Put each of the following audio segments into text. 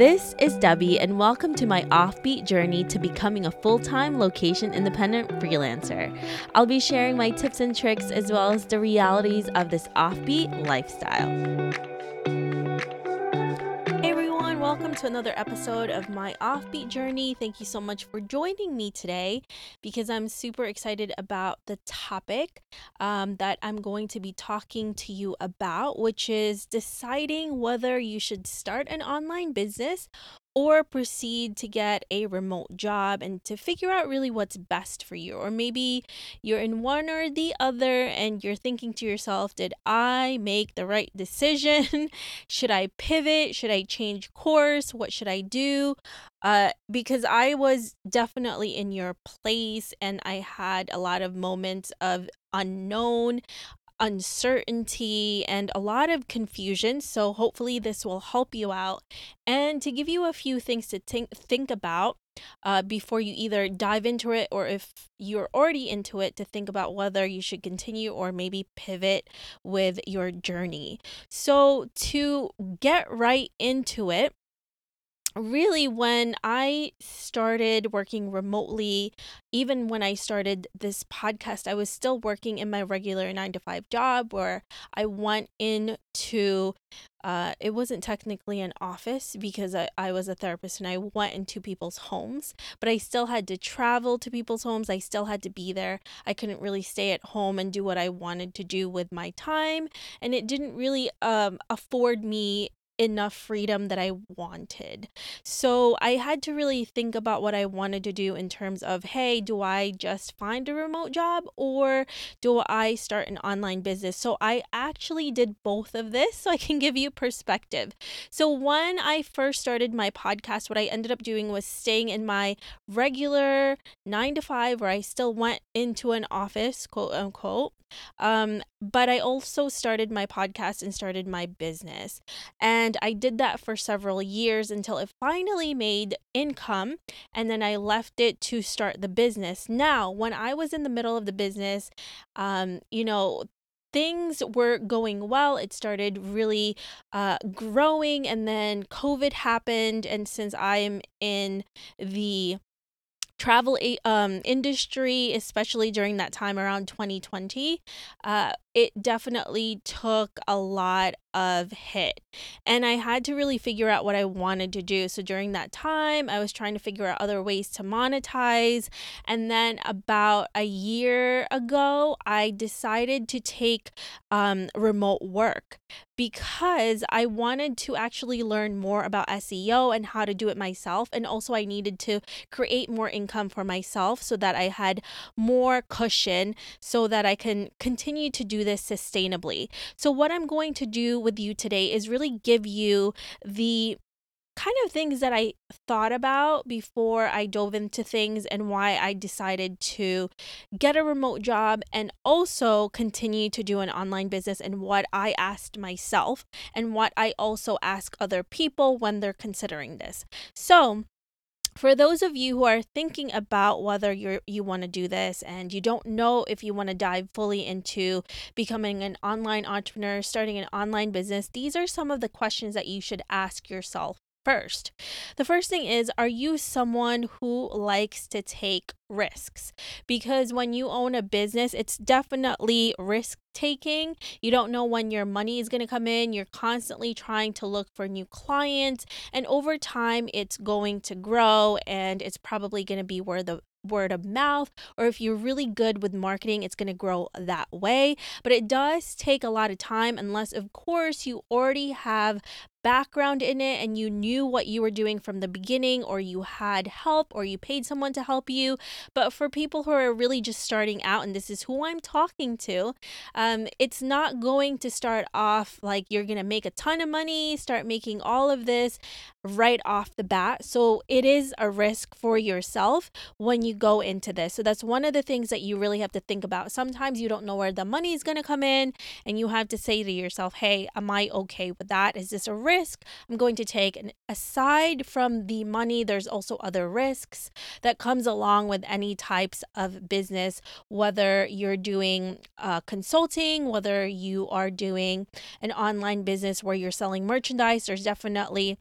This is Debbie, and welcome to my offbeat journey to becoming a full time location independent freelancer. I'll be sharing my tips and tricks as well as the realities of this offbeat lifestyle welcome to another episode of my offbeat journey. Thank you so much for joining me today because I'm super excited about the topic um, that I'm going to be talking to you about, which is deciding whether you should start an online business or proceed to get a remote job and to figure out really what's best for you. Or maybe you're in one or the other and you're thinking to yourself, did I make the right decision? should I pivot? Should I change course? What should I do? Uh, because I was definitely in your place and I had a lot of moments of unknown uncertainty and a lot of confusion. So, hopefully, this will help you out and to give you a few things to think, think about uh, before you either dive into it or if you're already into it, to think about whether you should continue or maybe pivot with your journey. So, to get right into it, really when I started working remotely, even when I started this podcast, I was still working in my regular nine to five job where I went into uh, it wasn't technically an office because I, I was a therapist and I went into people's homes, but I still had to travel to people's homes. I still had to be there. I couldn't really stay at home and do what I wanted to do with my time. And it didn't really um, afford me enough freedom that I wanted. So I had to really think about what I wanted to do in terms of hey, do I just find a remote job or do I start an online business? So I actually did both of this so I can give you perspective. So when I first started my podcast, what I ended up doing was staying in my regular nine to five where I still went into an office, quote unquote. Um, but I also started my podcast and started my business. And I did that for several years until it finally made income. And then I left it to start the business. Now, when I was in the middle of the business, um, you know, things were going well. It started really uh, growing, and then COVID happened. And since I am in the travel um, industry, especially during that time around 2020, uh, it definitely took a lot of hit. And I had to really figure out what I wanted to do. So during that time, I was trying to figure out other ways to monetize. And then about a year ago, I decided to take um, remote work because I wanted to actually learn more about SEO and how to do it myself. And also, I needed to create more income for myself so that I had more cushion so that I can continue to do this sustainably. So, what I'm going to do with you today is really give you the kind of things that I thought about before I dove into things and why I decided to get a remote job and also continue to do an online business and what I asked myself and what I also ask other people when they're considering this. So, for those of you who are thinking about whether you you want to do this and you don't know if you want to dive fully into becoming an online entrepreneur, starting an online business, these are some of the questions that you should ask yourself first. The first thing is Are you someone who likes to take risks? Because when you own a business, it's definitely risk taking. You don't know when your money is going to come in. You're constantly trying to look for new clients. And over time, it's going to grow and it's probably going to be where the word of mouth, or if you're really good with marketing, it's going to grow that way. But it does take a lot of time, unless, of course, you already have background in it and you knew what you were doing from the beginning, or you had help, or you paid someone to help you. But for people who are really just starting out, and this is who I'm talking to, um, it's not going to start off like you're going to make a ton of money, start making all of this right off the bat. So it is a risk for yourself when you go into this. So that's one of the things that you really have to think about. Sometimes you don't know where the money is going to come in, and you have to say to yourself, hey, am I okay with that? Is this a I'm going to take? And aside from the money, there's also other risks that comes along with any types of business, whether you're doing uh, consulting, whether you are doing an online business where you're selling merchandise, there's definitely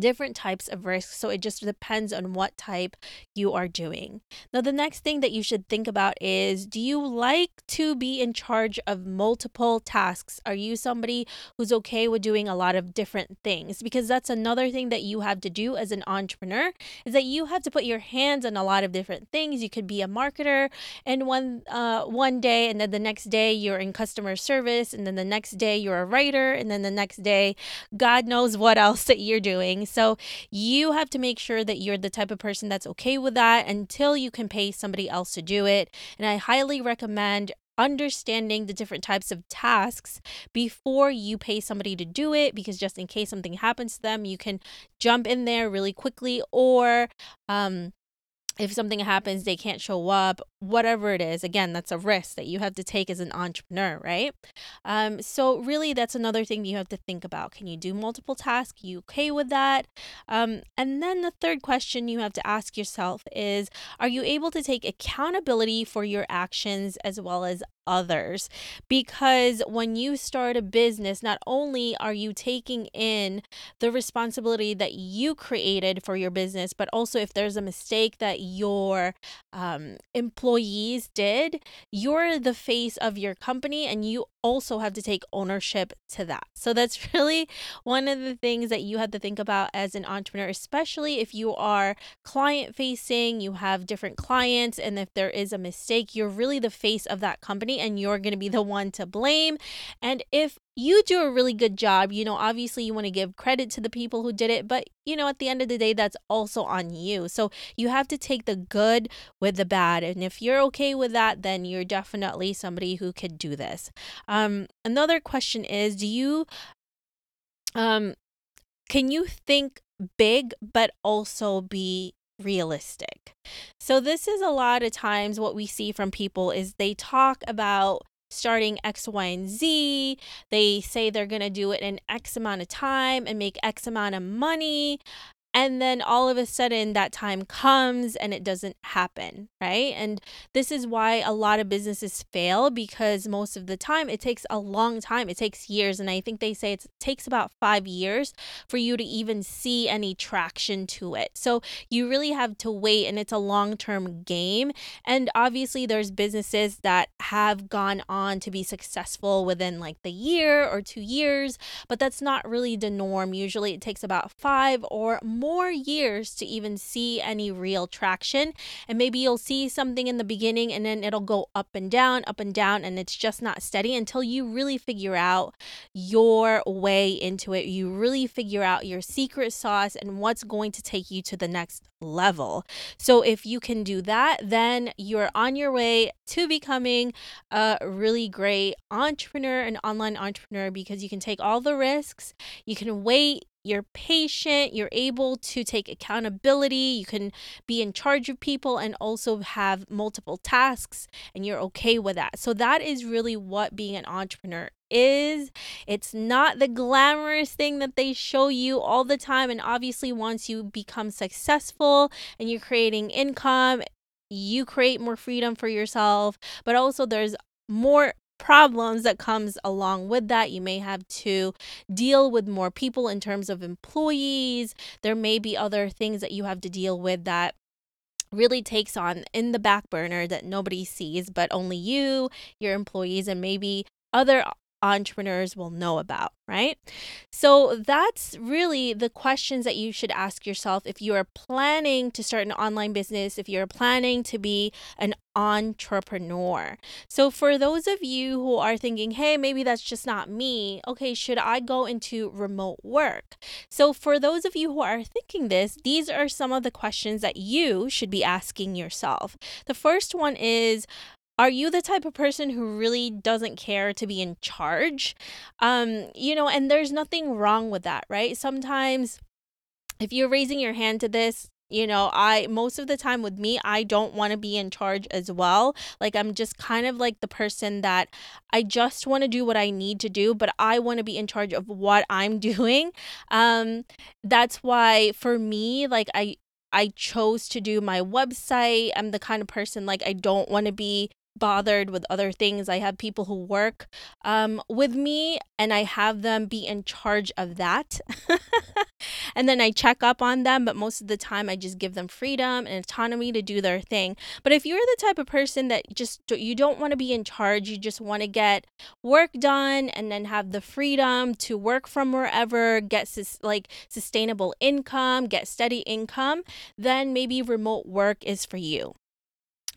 different types of risks. So it just depends on what type you are doing. Now, the next thing that you should think about is do you like to be in charge of multiple tasks? Are you somebody who's okay with doing a lot of different things? Because that's another thing that you have to do as an entrepreneur is that you have to put your hands on a lot of different things. You could be a marketer and one uh one day and then the next day you're in customer service and then the next day you're a writer and then the next day God knows what else that you're doing so you have to make sure that you're the type of person that's okay with that until you can pay somebody else to do it. And I highly recommend understanding the different types of tasks before you pay somebody to do it because just in case something happens to them you can jump in there really quickly or um if something happens, they can't show up, whatever it is. Again, that's a risk that you have to take as an entrepreneur, right? Um, so, really, that's another thing you have to think about. Can you do multiple tasks? Are you okay with that? Um, and then the third question you have to ask yourself is Are you able to take accountability for your actions as well as others. Because when you start a business not only are you taking in the responsibility that you created for your business but also if there's a mistake that your um, employees did you're the face of your company and you also have to take ownership to that so that's really one of the things that you have to think about as an entrepreneur especially if you are client facing you have different clients and if there is a mistake you're really the face of that company and you're going to be the one to blame. And if you do a really good job, you know, obviously you want to give credit to the people who did it, but you know, at the end of the day, that's also on you. So you have to take the good with the bad. And if you're okay with that, then you're definitely somebody who could do this. Um, another question is do you um can you think big but also be realistic. So this is a lot of times what we see from people is they talk about starting X, Y, and Z. They say they're going to do it in X amount of time and make X amount of money. And then all of a sudden, that time comes and it doesn't happen, right? And this is why a lot of businesses fail because most of the time it takes a long time. It takes years. And I think they say it takes about five years for you to even see any traction to it. So you really have to wait, and it's a long term game. And obviously, there's businesses that have gone on to be successful within like the year or two years, but that's not really the norm. Usually, it takes about five or more more years to even see any real traction. And maybe you'll see something in the beginning and then it'll go up and down, up and down, and it's just not steady until you really figure out your way into it. You really figure out your secret sauce and what's going to take you to the next level. So if you can do that, then you're on your way to becoming a really great entrepreneur, an online entrepreneur, because you can take all the risks, you can wait, you're patient, you're able to take accountability, you can be in charge of people and also have multiple tasks, and you're okay with that. So, that is really what being an entrepreneur is. It's not the glamorous thing that they show you all the time. And obviously, once you become successful and you're creating income, you create more freedom for yourself, but also there's more problems that comes along with that. You may have to deal with more people in terms of employees. There may be other things that you have to deal with that really takes on in the back burner that nobody sees but only you your employees and maybe other entrepreneurs will know about, right? So that's really the questions that you should ask yourself if you are planning to start an online business, if you're planning to be an entrepreneur. So for those of you who are thinking, hey, maybe that's just not me, okay, should I go into remote work? So for those of you who are thinking this, these are some of the questions that you should be asking yourself. The first one is, are you the type of person who really doesn't care to be in charge? Um, you know, and there's nothing wrong with that, right? Sometimes if you're raising your hand to this, you know, I most of the time with me, I don't want to be in charge as well. Like I'm just kind of like the person that I just want to do what I need to do, but I want to be in charge of what I'm doing. Um that's why for me, like I I chose to do my website. I'm the kind of person like I don't want to be bothered with other things. I have people who work um, with me and I have them be in charge of that. and then I check up on them, but most of the time I just give them freedom and autonomy to do their thing. But if you're the type of person that just you don't want to be in charge, you just want to get work done and then have the freedom to work from wherever, get sus- like sustainable income, get steady income, then maybe remote work is for you.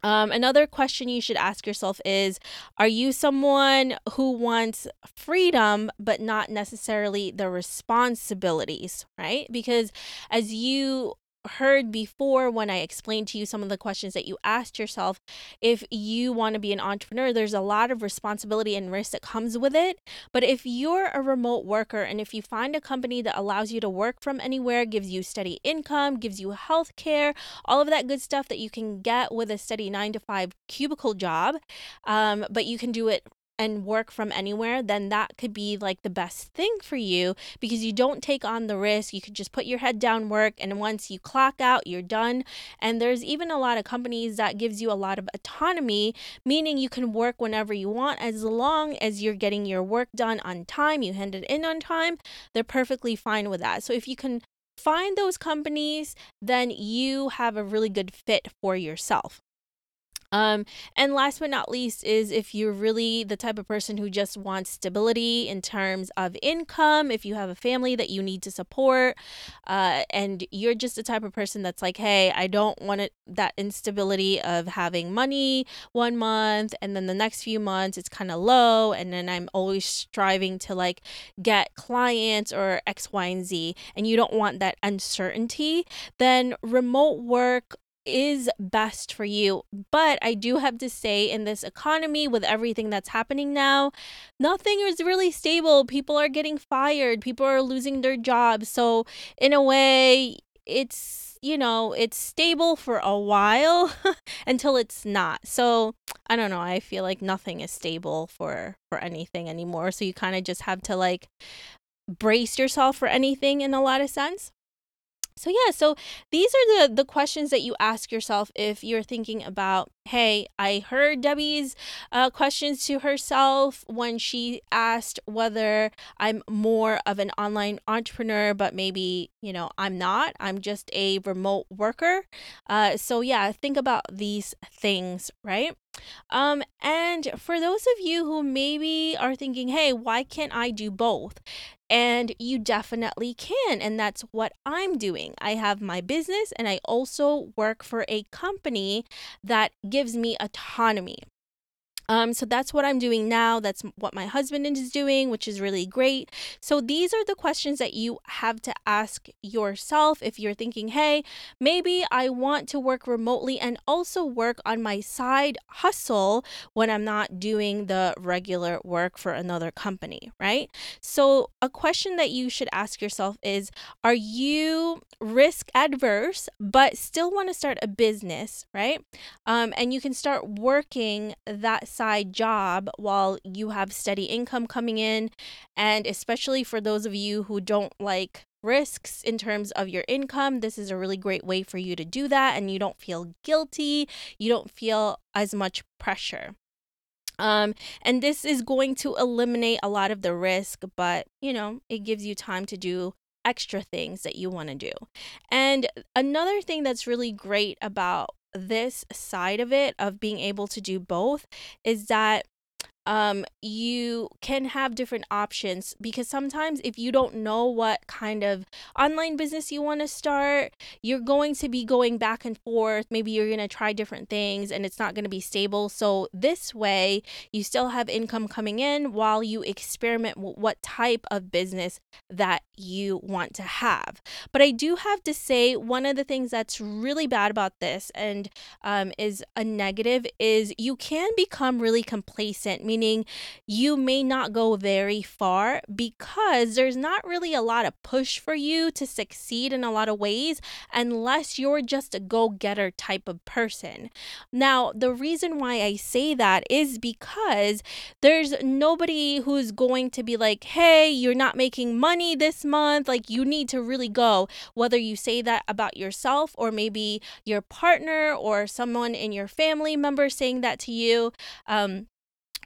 Um, another question you should ask yourself is Are you someone who wants freedom, but not necessarily the responsibilities, right? Because as you heard before when I explained to you some of the questions that you asked yourself. If you want to be an entrepreneur, there's a lot of responsibility and risk that comes with it. But if you're a remote worker and if you find a company that allows you to work from anywhere, gives you steady income, gives you health care, all of that good stuff that you can get with a steady nine to five cubicle job, um, but you can do it and work from anywhere, then that could be like the best thing for you because you don't take on the risk. You could just put your head down, work, and once you clock out, you're done. And there's even a lot of companies that gives you a lot of autonomy, meaning you can work whenever you want as long as you're getting your work done on time, you hand it in on time. They're perfectly fine with that. So if you can find those companies, then you have a really good fit for yourself. Um, and last but not least is if you're really the type of person who just wants stability in terms of income, if you have a family that you need to support, uh, and you're just the type of person that's like, hey, I don't want it, that instability of having money one month and then the next few months it's kind of low, and then I'm always striving to like get clients or X, Y, and Z, and you don't want that uncertainty, then remote work is best for you. But I do have to say, in this economy, with everything that's happening now, nothing is really stable. People are getting fired, people are losing their jobs. So, in a way, it's you know it's stable for a while until it's not so i don't know i feel like nothing is stable for for anything anymore so you kind of just have to like brace yourself for anything in a lot of sense so yeah so these are the the questions that you ask yourself if you're thinking about hey i heard debbie's uh, questions to herself when she asked whether i'm more of an online entrepreneur but maybe you know i'm not. I'm just a remote worker. Uh, so yeah think about these things right um, and for those of you who maybe are thinking, hey, why can't I do both? And you definitely can. And that's what I'm doing. I have my business and I also work for a company that gives me autonomy. Um, so that's what I'm doing now. That's what my husband is doing, which is really great. So these are the questions that you have to ask yourself if you're thinking, hey, maybe I want to work remotely and also work on my side hustle when I'm not doing the regular work for another company, right? So a question that you should ask yourself is Are you risk adverse, but still want to start a business, right? Um, and you can start working that side job while you have steady income coming in. And especially for those of you who don't like risks in terms of your income, this is a really great way for you to do that. And you don't feel guilty, you don't feel as much pressure. Um, and this is going to eliminate a lot of the risk, but you know, it gives you time to do extra things that you want to do. And another thing that's really great about this side of it, of being able to do both, is that um, you can have different options because sometimes if you don't know what kind of online business you want to start, you're going to be going back and forth. Maybe you're going to try different things and it's not going to be stable. So, this way, you still have income coming in while you experiment with what type of business that you want to have. But I do have to say, one of the things that's really bad about this and um, is a negative is you can become really complacent, meaning meaning you may not go very far because there's not really a lot of push for you to succeed in a lot of ways unless you're just a go getter type of person. Now, the reason why I say that is because there's nobody who's going to be like, hey, you're not making money this month. Like, you need to really go. Whether you say that about yourself or maybe your partner or someone in your family member saying that to you. Um,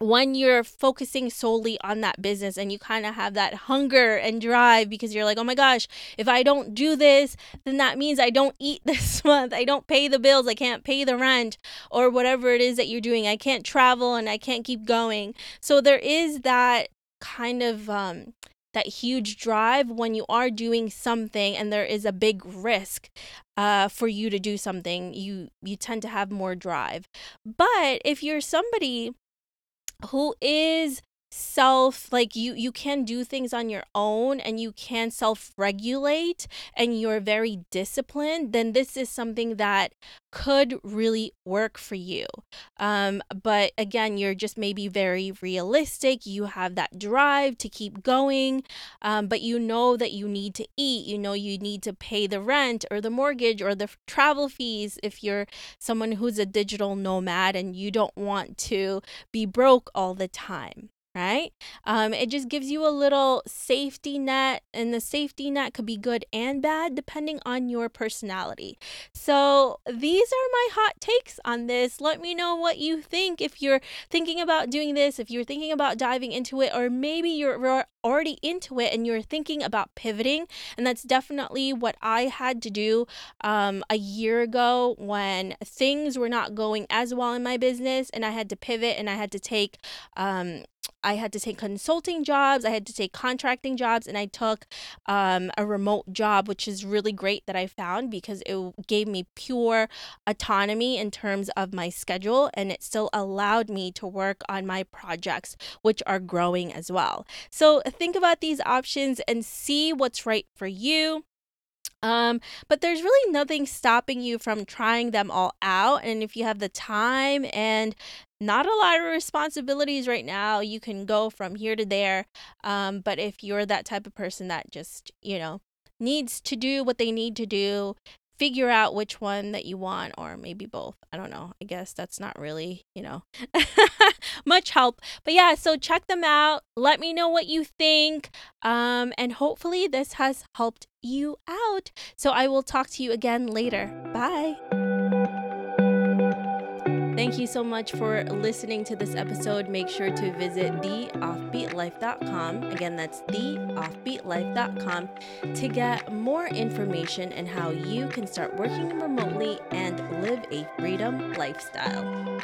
when you're focusing solely on that business and you kind of have that hunger and drive because you're like, oh my gosh, if I don't do this, then that means I don't eat this month. I don't pay the bills. I can't pay the rent or whatever it is that you're doing. I can't travel and I can't keep going. So there is that kind of um, that huge drive when you are doing something and there is a big risk uh, for you to do something you you tend to have more drive but if you're somebody who is self like you you can do things on your own and you can self regulate and you're very disciplined then this is something that could really work for you. Um but again you're just maybe very realistic you have that drive to keep going um but you know that you need to eat you know you need to pay the rent or the mortgage or the travel fees if you're someone who's a digital nomad and you don't want to be broke all the time right? Um, it just gives you a little safety net, and the safety net could be good and bad depending on your personality. So, these are my hot takes on this. Let me know what you think if you're thinking about doing this, if you're thinking about diving into it, or maybe you're already into it and you're thinking about pivoting. And that's definitely what I had to do um, a year ago when things were not going as well in my business, and I had to pivot and I had to take um, I had to take consulting jobs, I had to take contracting jobs, and I took um, a remote job, which is really great that I found because it gave me pure autonomy in terms of my schedule and it still allowed me to work on my projects, which are growing as well. So think about these options and see what's right for you. Um, but there's really nothing stopping you from trying them all out. And if you have the time and not a lot of responsibilities right now, you can go from here to there. Um, but if you're that type of person that just, you know, needs to do what they need to do, figure out which one that you want, or maybe both. I don't know. I guess that's not really, you know, much help. But yeah, so check them out. Let me know what you think. Um, and hopefully this has helped you out. So I will talk to you again later. Bye. Thank you so much for listening to this episode. Make sure to visit theoffbeatlife.com. Again, that's theoffbeatlife.com to get more information and how you can start working remotely and live a freedom lifestyle.